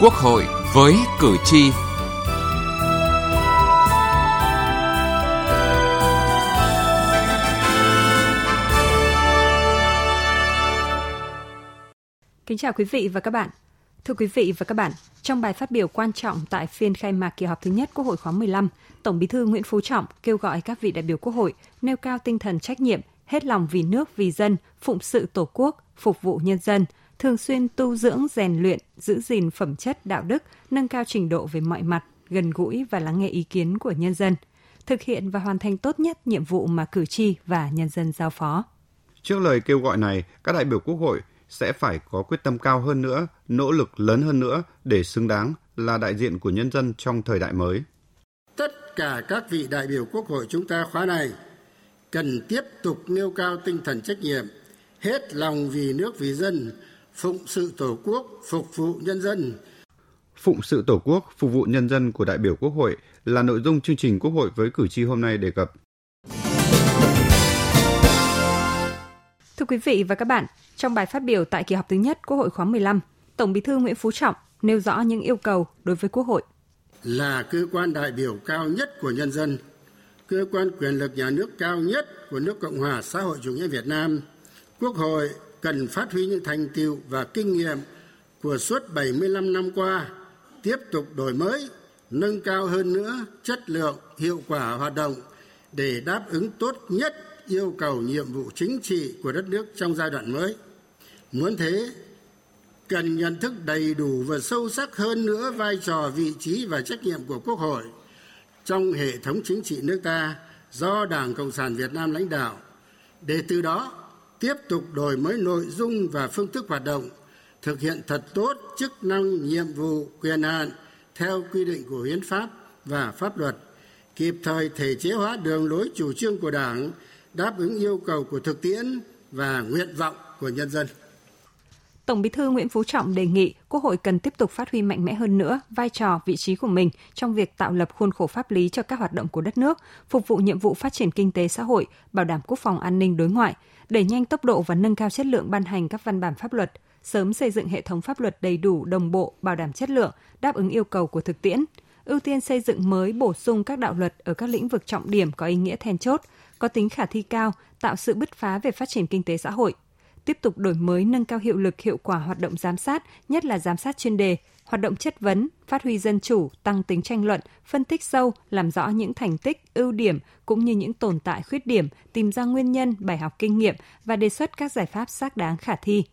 Quốc hội với cử tri. Kính chào quý vị và các bạn. Thưa quý vị và các bạn, trong bài phát biểu quan trọng tại phiên khai mạc kỳ họp thứ nhất Quốc hội khóa 15, Tổng Bí thư Nguyễn Phú Trọng kêu gọi các vị đại biểu Quốc hội nêu cao tinh thần trách nhiệm, hết lòng vì nước, vì dân, phụng sự Tổ quốc, phục vụ nhân dân – thường xuyên tu dưỡng, rèn luyện, giữ gìn phẩm chất đạo đức, nâng cao trình độ về mọi mặt, gần gũi và lắng nghe ý kiến của nhân dân, thực hiện và hoàn thành tốt nhất nhiệm vụ mà cử tri và nhân dân giao phó. Trước lời kêu gọi này, các đại biểu Quốc hội sẽ phải có quyết tâm cao hơn nữa, nỗ lực lớn hơn nữa để xứng đáng là đại diện của nhân dân trong thời đại mới. Tất cả các vị đại biểu Quốc hội chúng ta khóa này cần tiếp tục nêu cao tinh thần trách nhiệm, hết lòng vì nước vì dân, phụng sự Tổ quốc, phục vụ nhân dân. Phụng sự Tổ quốc, phục vụ nhân dân của đại biểu Quốc hội là nội dung chương trình Quốc hội với cử tri hôm nay đề cập. Thưa quý vị và các bạn, trong bài phát biểu tại kỳ họp thứ nhất Quốc hội khóa 15, Tổng Bí thư Nguyễn Phú Trọng nêu rõ những yêu cầu đối với Quốc hội. Là cơ quan đại biểu cao nhất của nhân dân, cơ quan quyền lực nhà nước cao nhất của nước Cộng hòa xã hội chủ nghĩa Việt Nam, Quốc hội cần phát huy những thành tiệu và kinh nghiệm của suốt 75 năm qua, tiếp tục đổi mới, nâng cao hơn nữa chất lượng, hiệu quả hoạt động để đáp ứng tốt nhất yêu cầu nhiệm vụ chính trị của đất nước trong giai đoạn mới. Muốn thế, cần nhận thức đầy đủ và sâu sắc hơn nữa vai trò, vị trí và trách nhiệm của Quốc hội trong hệ thống chính trị nước ta do Đảng Cộng sản Việt Nam lãnh đạo, để từ đó tiếp tục đổi mới nội dung và phương thức hoạt động, thực hiện thật tốt chức năng, nhiệm vụ, quyền hạn theo quy định của hiến pháp và pháp luật, kịp thời thể chế hóa đường lối chủ trương của đảng, đáp ứng yêu cầu của thực tiễn và nguyện vọng của nhân dân. Tổng Bí thư Nguyễn Phú Trọng đề nghị Quốc hội cần tiếp tục phát huy mạnh mẽ hơn nữa vai trò, vị trí của mình trong việc tạo lập khuôn khổ pháp lý cho các hoạt động của đất nước, phục vụ nhiệm vụ phát triển kinh tế xã hội, bảo đảm quốc phòng an ninh đối ngoại, đẩy nhanh tốc độ và nâng cao chất lượng ban hành các văn bản pháp luật, sớm xây dựng hệ thống pháp luật đầy đủ, đồng bộ, bảo đảm chất lượng, đáp ứng yêu cầu của thực tiễn, ưu tiên xây dựng mới bổ sung các đạo luật ở các lĩnh vực trọng điểm có ý nghĩa then chốt, có tính khả thi cao, tạo sự bứt phá về phát triển kinh tế xã hội, tiếp tục đổi mới nâng cao hiệu lực hiệu quả hoạt động giám sát, nhất là giám sát chuyên đề, hoạt động chất vấn, phát huy dân chủ, tăng tính tranh luận, phân tích sâu, làm rõ những thành tích, ưu điểm cũng như những tồn tại khuyết điểm, tìm ra nguyên nhân, bài học kinh nghiệm và đề xuất các giải pháp xác đáng khả thi.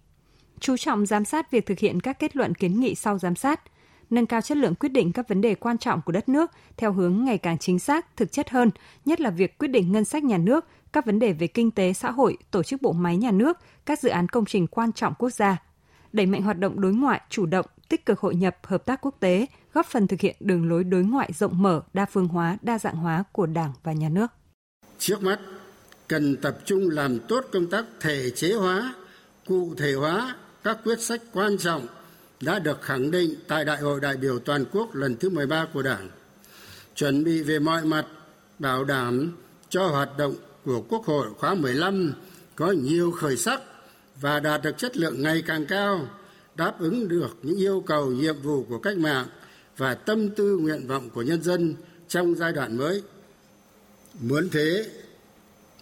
Chú trọng giám sát việc thực hiện các kết luận kiến nghị sau giám sát, nâng cao chất lượng quyết định các vấn đề quan trọng của đất nước theo hướng ngày càng chính xác, thực chất hơn, nhất là việc quyết định ngân sách nhà nước, các vấn đề về kinh tế xã hội, tổ chức bộ máy nhà nước, các dự án công trình quan trọng quốc gia, đẩy mạnh hoạt động đối ngoại chủ động, tích cực hội nhập hợp tác quốc tế, góp phần thực hiện đường lối đối ngoại rộng mở, đa phương hóa, đa dạng hóa của Đảng và nhà nước. Trước mắt, cần tập trung làm tốt công tác thể chế hóa, cụ thể hóa các quyết sách quan trọng đã được khẳng định tại Đại hội đại biểu toàn quốc lần thứ 13 của Đảng. Chuẩn bị về mọi mặt bảo đảm cho hoạt động của Quốc hội khóa 15 có nhiều khởi sắc và đạt được chất lượng ngày càng cao, đáp ứng được những yêu cầu nhiệm vụ của cách mạng và tâm tư nguyện vọng của nhân dân trong giai đoạn mới. Muốn thế,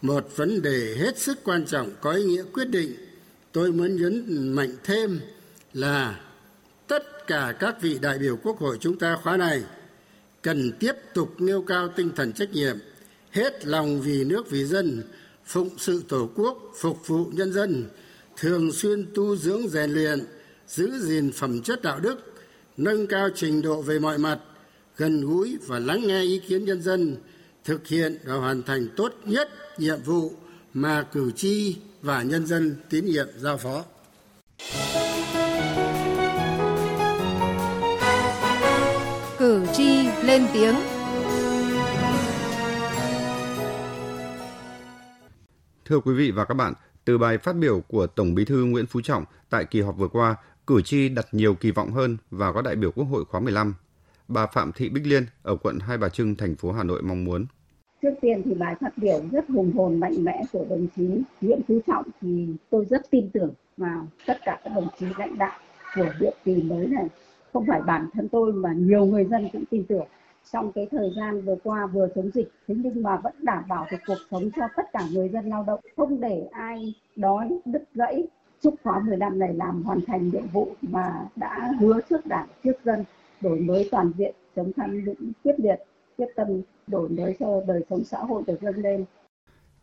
một vấn đề hết sức quan trọng có ý nghĩa quyết định tôi muốn nhấn mạnh thêm là tất cả các vị đại biểu quốc hội chúng ta khóa này cần tiếp tục nêu cao tinh thần trách nhiệm hết lòng vì nước vì dân, phụng sự tổ quốc, phục vụ nhân dân, thường xuyên tu dưỡng rèn luyện, giữ gìn phẩm chất đạo đức, nâng cao trình độ về mọi mặt, gần gũi và lắng nghe ý kiến nhân dân, thực hiện và hoàn thành tốt nhất nhiệm vụ mà cử tri và nhân dân tín nhiệm giao phó. Cử tri lên tiếng. Thưa quý vị và các bạn, từ bài phát biểu của Tổng Bí thư Nguyễn Phú Trọng tại kỳ họp vừa qua, cử tri đặt nhiều kỳ vọng hơn vào các đại biểu Quốc hội khóa 15. Bà Phạm Thị Bích Liên ở quận Hai Bà Trưng, thành phố Hà Nội mong muốn. Trước tiên thì bài phát biểu rất hùng hồn mạnh mẽ của đồng chí Nguyễn Phú Trọng thì tôi rất tin tưởng vào tất cả các đồng chí lãnh đạo của nhiệm kỳ mới này. không phải bản thân tôi mà nhiều người dân cũng tin tưởng trong cái thời gian vừa qua vừa chống dịch. Thế nhưng mà vẫn đảm bảo được cuộc sống cho tất cả người dân lao động không để ai đói đứt gãy. Chúc khóa 15 này làm hoàn thành nhiệm vụ mà đã hứa trước đảng trước dân đổi mới toàn diện chống tham nhũng quyết liệt quyết tâm đổi mới cho đời sống xã hội được nâng lên.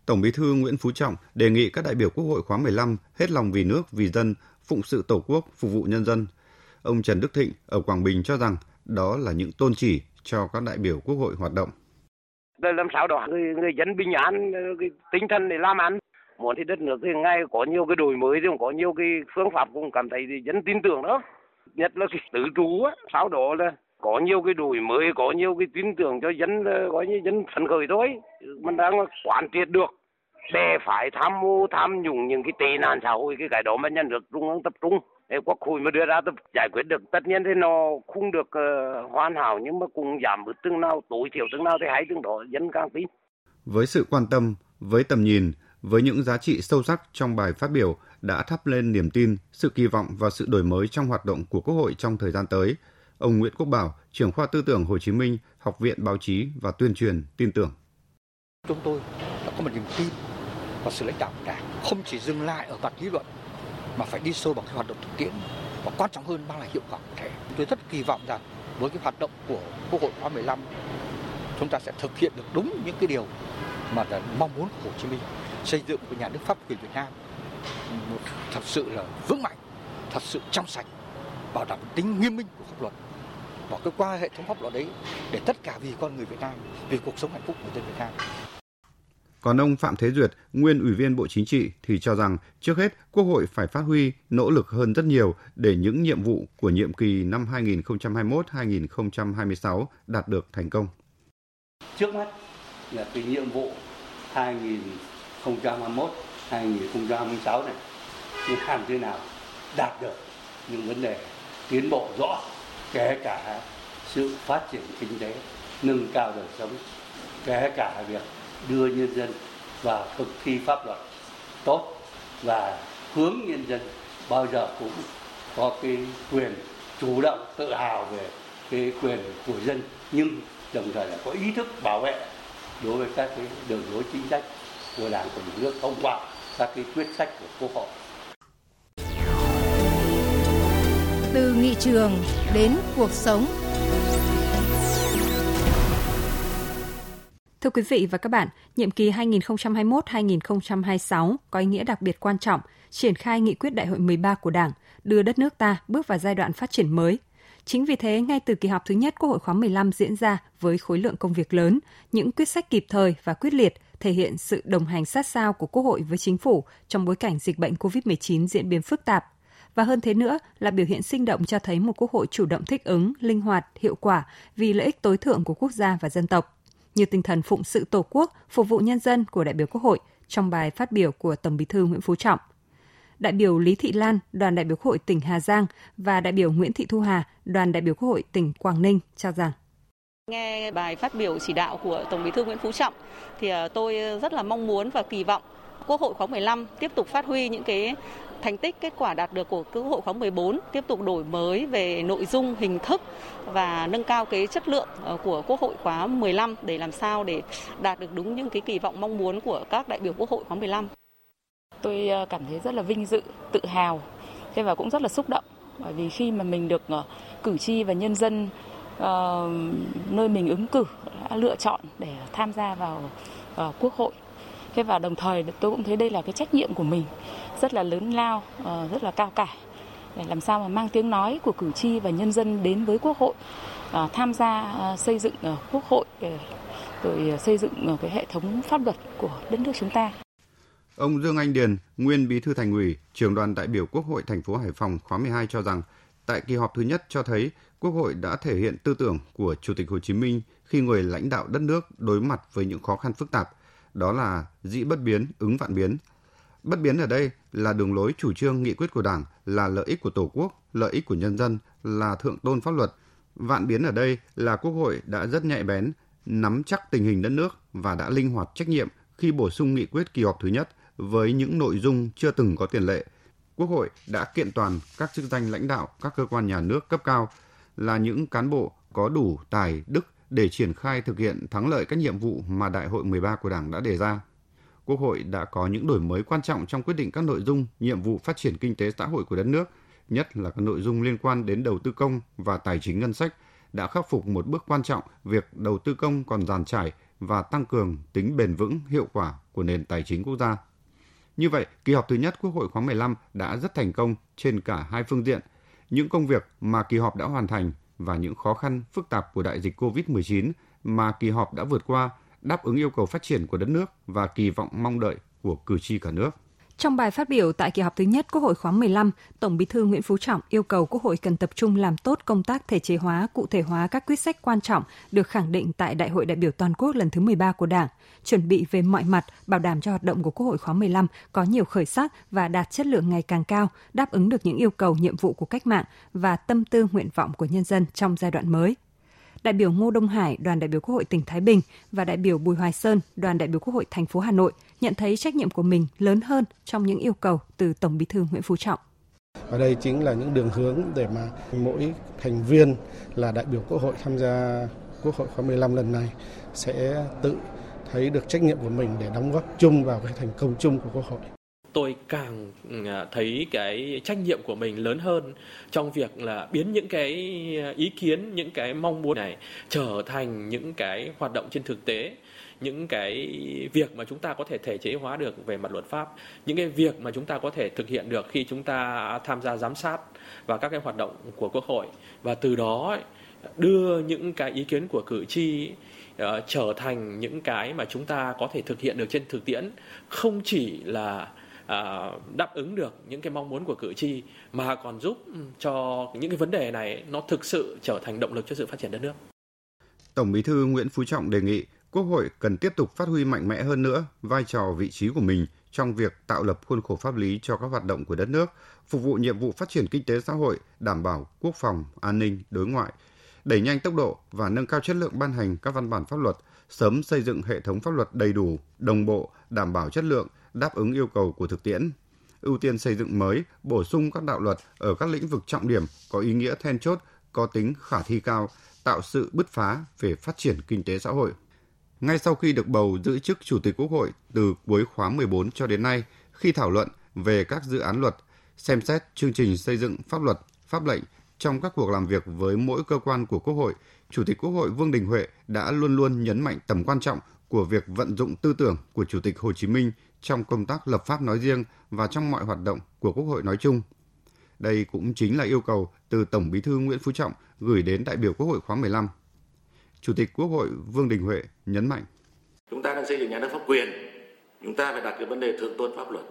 Tổng Bí thư Nguyễn Phú Trọng đề nghị các đại biểu Quốc hội khóa 15 hết lòng vì nước, vì dân, phụng sự Tổ quốc, phục vụ nhân dân. Ông Trần Đức Thịnh ở Quảng Bình cho rằng đó là những tôn chỉ cho các đại biểu Quốc hội hoạt động. Làm sao đó người, người dân bình an, cái tinh thần để làm ăn. Muốn thì đất nước thì ngay có nhiều cái đổi mới, thì cũng có nhiều cái phương pháp cũng cảm thấy thì dân tin tưởng đó. Nhất là cái tự trú á, sau đó là có nhiều cái đổi mới, có nhiều cái tin tưởng cho dân, ờ, có như dân phấn khởi thôi. Mình đang quản triệt được để phải tham mưu tham nhũng những cái tệ nạn xã hội cái cái đó mà nhân được trung ương tập trung quốc hội mà đưa ra tập giải quyết được tất nhiên thì nó không được uh, hoàn hảo nhưng mà cũng giảm bớt từng nào tối thiểu từng nào thì hay từng đó dân càng tin với sự quan tâm với tầm nhìn với những giá trị sâu sắc trong bài phát biểu đã thắp lên niềm tin, sự kỳ vọng và sự đổi mới trong hoạt động của Quốc hội trong thời gian tới. Ông Nguyễn Quốc Bảo, trưởng khoa tư tưởng Hồ Chí Minh, Học viện Báo chí và Tuyên truyền tin tưởng. Chúng tôi đã có một niềm tin và sự lãnh đạo của Đảng không chỉ dừng lại ở mặt lý luận mà phải đi sâu vào cái hoạt động thực tiễn và quan trọng hơn mang lại hiệu quả cụ thể. Tôi rất kỳ vọng rằng với cái hoạt động của Quốc hội khóa 15 chúng ta sẽ thực hiện được đúng những cái điều mà là mong muốn của Hồ Chí Minh xây dựng của nhà nước pháp quyền Việt Nam một thật sự là vững mạnh, thật sự trong sạch, bảo đảm tính nghiêm minh của pháp luật và cái qua hệ thống pháp luật đấy để tất cả vì con người Việt Nam, vì cuộc sống hạnh phúc của dân Việt Nam. Còn ông Phạm Thế Duyệt, nguyên Ủy viên Bộ Chính trị thì cho rằng trước hết Quốc hội phải phát huy nỗ lực hơn rất nhiều để những nhiệm vụ của nhiệm kỳ năm 2021-2026 đạt được thành công. Trước mắt là cái nhiệm vụ 2021 2026 này nhưng làm thế nào đạt được những vấn đề tiến bộ rõ kể cả sự phát triển kinh tế nâng cao đời sống kể cả việc đưa nhân dân vào thực thi pháp luật tốt và hướng nhân dân bao giờ cũng có cái quyền chủ động, tự hào về cái quyền của dân. Nhưng đồng thời là có ý thức bảo vệ đối với các cái đường lối chính sách của đảng, của nhà nước thông qua các cái quyết sách của quốc hội. Từ nghị trường đến cuộc sống Thưa quý vị và các bạn, nhiệm kỳ 2021-2026 có ý nghĩa đặc biệt quan trọng, triển khai nghị quyết đại hội 13 của Đảng, đưa đất nước ta bước vào giai đoạn phát triển mới. Chính vì thế, ngay từ kỳ họp thứ nhất Quốc hội khóa 15 diễn ra với khối lượng công việc lớn, những quyết sách kịp thời và quyết liệt thể hiện sự đồng hành sát sao của Quốc hội với chính phủ trong bối cảnh dịch bệnh COVID-19 diễn biến phức tạp. Và hơn thế nữa là biểu hiện sinh động cho thấy một Quốc hội chủ động thích ứng, linh hoạt, hiệu quả vì lợi ích tối thượng của quốc gia và dân tộc như tinh thần phụng sự Tổ quốc, phục vụ nhân dân của đại biểu Quốc hội trong bài phát biểu của Tổng Bí thư Nguyễn Phú Trọng. Đại biểu Lý Thị Lan, đoàn đại biểu Quốc hội tỉnh Hà Giang và đại biểu Nguyễn Thị Thu Hà, đoàn đại biểu Quốc hội tỉnh Quảng Ninh cho rằng Nghe bài phát biểu chỉ đạo của Tổng Bí thư Nguyễn Phú Trọng thì ờ, tôi rất là mong muốn và kỳ vọng Quốc hội khóa 15 tiếp tục phát huy những cái thành tích kết quả đạt được của Quốc hội khóa 14 tiếp tục đổi mới về nội dung, hình thức và nâng cao cái chất lượng ờ, của Quốc hội khóa 15 để làm sao để đạt được đúng những cái kỳ vọng mong muốn của các đại biểu Quốc hội khóa 15. Tôi ờ, cảm thấy rất là vinh dự, tự hào thế và cũng rất là xúc động bởi vì khi mà mình được ờ, cử tri và nhân dân uh, nơi mình ứng cử đã lựa chọn để tham gia vào uh, Quốc hội thế và đồng thời tôi cũng thấy đây là cái trách nhiệm của mình rất là lớn lao, ờ, rất là cao cả để làm sao mà mang tiếng nói của cử tri và nhân dân đến với Quốc hội ờ, tham gia ờ, xây dựng Quốc hội rồi xây dựng cái hệ thống pháp luật của đất nước chúng ta. Ông Dương Anh Điền, nguyên Bí thư Thành ủy, trưởng đoàn đại biểu Quốc hội thành phố Hải Phòng khóa 12 cho rằng, tại kỳ họp thứ nhất cho thấy Quốc hội đã thể hiện tư tưởng của Chủ tịch Hồ Chí Minh khi người lãnh đạo đất nước đối mặt với những khó khăn phức tạp, đó là dĩ bất biến, ứng vạn biến, Bất biến ở đây là đường lối chủ trương nghị quyết của Đảng là lợi ích của Tổ quốc, lợi ích của nhân dân, là thượng tôn pháp luật. Vạn biến ở đây là Quốc hội đã rất nhạy bén, nắm chắc tình hình đất nước và đã linh hoạt trách nhiệm khi bổ sung nghị quyết kỳ họp thứ nhất với những nội dung chưa từng có tiền lệ. Quốc hội đã kiện toàn các chức danh lãnh đạo các cơ quan nhà nước cấp cao, là những cán bộ có đủ tài, đức để triển khai thực hiện thắng lợi các nhiệm vụ mà Đại hội 13 của Đảng đã đề ra. Quốc hội đã có những đổi mới quan trọng trong quyết định các nội dung, nhiệm vụ phát triển kinh tế xã hội của đất nước, nhất là các nội dung liên quan đến đầu tư công và tài chính ngân sách, đã khắc phục một bước quan trọng việc đầu tư công còn giàn trải và tăng cường tính bền vững, hiệu quả của nền tài chính quốc gia. Như vậy, kỳ họp thứ nhất Quốc hội khóa 15 đã rất thành công trên cả hai phương diện. Những công việc mà kỳ họp đã hoàn thành và những khó khăn, phức tạp của đại dịch COVID-19 mà kỳ họp đã vượt qua, đáp ứng yêu cầu phát triển của đất nước và kỳ vọng mong đợi của cử tri cả nước. Trong bài phát biểu tại kỳ họp thứ nhất Quốc hội khóa 15, Tổng Bí thư Nguyễn Phú Trọng yêu cầu Quốc hội cần tập trung làm tốt công tác thể chế hóa, cụ thể hóa các quyết sách quan trọng được khẳng định tại Đại hội đại biểu toàn quốc lần thứ 13 của Đảng, chuẩn bị về mọi mặt bảo đảm cho hoạt động của Quốc hội khóa 15 có nhiều khởi sắc và đạt chất lượng ngày càng cao, đáp ứng được những yêu cầu nhiệm vụ của cách mạng và tâm tư nguyện vọng của nhân dân trong giai đoạn mới đại biểu Ngô Đông Hải, đoàn đại biểu Quốc hội tỉnh Thái Bình và đại biểu Bùi Hoài Sơn, đoàn đại biểu Quốc hội thành phố Hà Nội nhận thấy trách nhiệm của mình lớn hơn trong những yêu cầu từ Tổng Bí thư Nguyễn Phú Trọng. Và đây chính là những đường hướng để mà mỗi thành viên là đại biểu Quốc hội tham gia Quốc hội khóa 15 lần này sẽ tự thấy được trách nhiệm của mình để đóng góp chung vào cái thành công chung của Quốc hội tôi càng à, thấy cái trách nhiệm của mình lớn hơn trong việc là biến những cái ý kiến những cái mong muốn này trở thành những cái hoạt động trên thực tế những cái việc mà chúng ta có thể thể chế hóa được về mặt luật pháp những cái việc mà chúng ta có thể thực hiện được khi chúng ta tham gia giám sát và các cái hoạt động của quốc hội. Và từ đó đưa những cái ý kiến của cử tri uh, trở thành những cái mà chúng ta có thể thực hiện được trên thực tiễn. Không chỉ là Ờ, đáp ứng được những cái mong muốn của cử tri mà còn giúp ừ, cho những cái vấn đề này nó thực sự trở thành động lực cho sự phát triển đất nước. Tổng Bí thư Nguyễn Phú Trọng đề nghị Quốc hội cần tiếp tục phát huy mạnh mẽ hơn nữa vai trò vị trí của mình trong việc tạo lập khuôn khổ pháp lý cho các hoạt động của đất nước, phục vụ nhiệm vụ phát triển kinh tế xã hội, đảm bảo quốc phòng, an ninh, đối ngoại, đẩy nhanh tốc độ và nâng cao chất lượng ban hành các văn bản pháp luật, sớm xây dựng hệ thống pháp luật đầy đủ, đồng bộ, đảm bảo chất lượng, đáp ứng yêu cầu của thực tiễn, ưu tiên xây dựng mới, bổ sung các đạo luật ở các lĩnh vực trọng điểm có ý nghĩa then chốt, có tính khả thi cao, tạo sự bứt phá về phát triển kinh tế xã hội. Ngay sau khi được bầu giữ chức Chủ tịch Quốc hội từ cuối khóa 14 cho đến nay, khi thảo luận về các dự án luật, xem xét chương trình xây dựng pháp luật, pháp lệnh trong các cuộc làm việc với mỗi cơ quan của Quốc hội, Chủ tịch Quốc hội Vương Đình Huệ đã luôn luôn nhấn mạnh tầm quan trọng của việc vận dụng tư tưởng của Chủ tịch Hồ Chí Minh trong công tác lập pháp nói riêng và trong mọi hoạt động của Quốc hội nói chung. Đây cũng chính là yêu cầu từ Tổng Bí thư Nguyễn Phú Trọng gửi đến đại biểu Quốc hội khóa 15. Chủ tịch Quốc hội Vương Đình Huệ nhấn mạnh. Chúng ta đang xây dựng nhà nước pháp quyền, chúng ta phải đặt cái vấn đề thượng tôn pháp luật.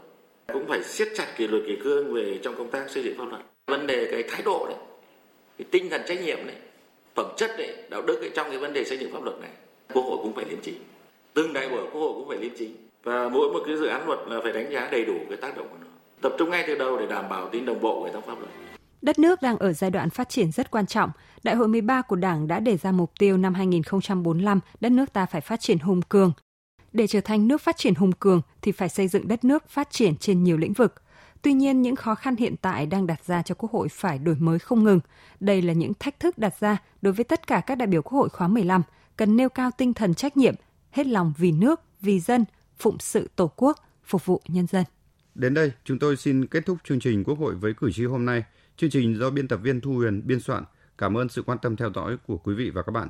Cũng phải siết chặt kỷ luật kỷ cương về trong công tác xây dựng pháp luật. Vấn đề cái thái độ này, cái tinh thần trách nhiệm này, phẩm chất này, đạo đức ấy, trong cái vấn đề xây dựng pháp luật này, Quốc hội cũng phải liêm chính. Từng đại biểu Quốc hội cũng phải liêm chính và mỗi một cái dự án luật là phải đánh giá đầy đủ cái tác động của nó tập trung ngay từ đầu để đảm bảo tính đồng bộ của hệ thống pháp luật Đất nước đang ở giai đoạn phát triển rất quan trọng. Đại hội 13 của Đảng đã đề ra mục tiêu năm 2045 đất nước ta phải phát triển hùng cường. Để trở thành nước phát triển hùng cường thì phải xây dựng đất nước phát triển trên nhiều lĩnh vực. Tuy nhiên, những khó khăn hiện tại đang đặt ra cho Quốc hội phải đổi mới không ngừng. Đây là những thách thức đặt ra đối với tất cả các đại biểu Quốc hội khóa 15, cần nêu cao tinh thần trách nhiệm, hết lòng vì nước, vì dân, phụng sự Tổ quốc, phục vụ nhân dân. Đến đây, chúng tôi xin kết thúc chương trình Quốc hội với cử tri hôm nay. Chương trình do biên tập viên Thu Huyền biên soạn. Cảm ơn sự quan tâm theo dõi của quý vị và các bạn.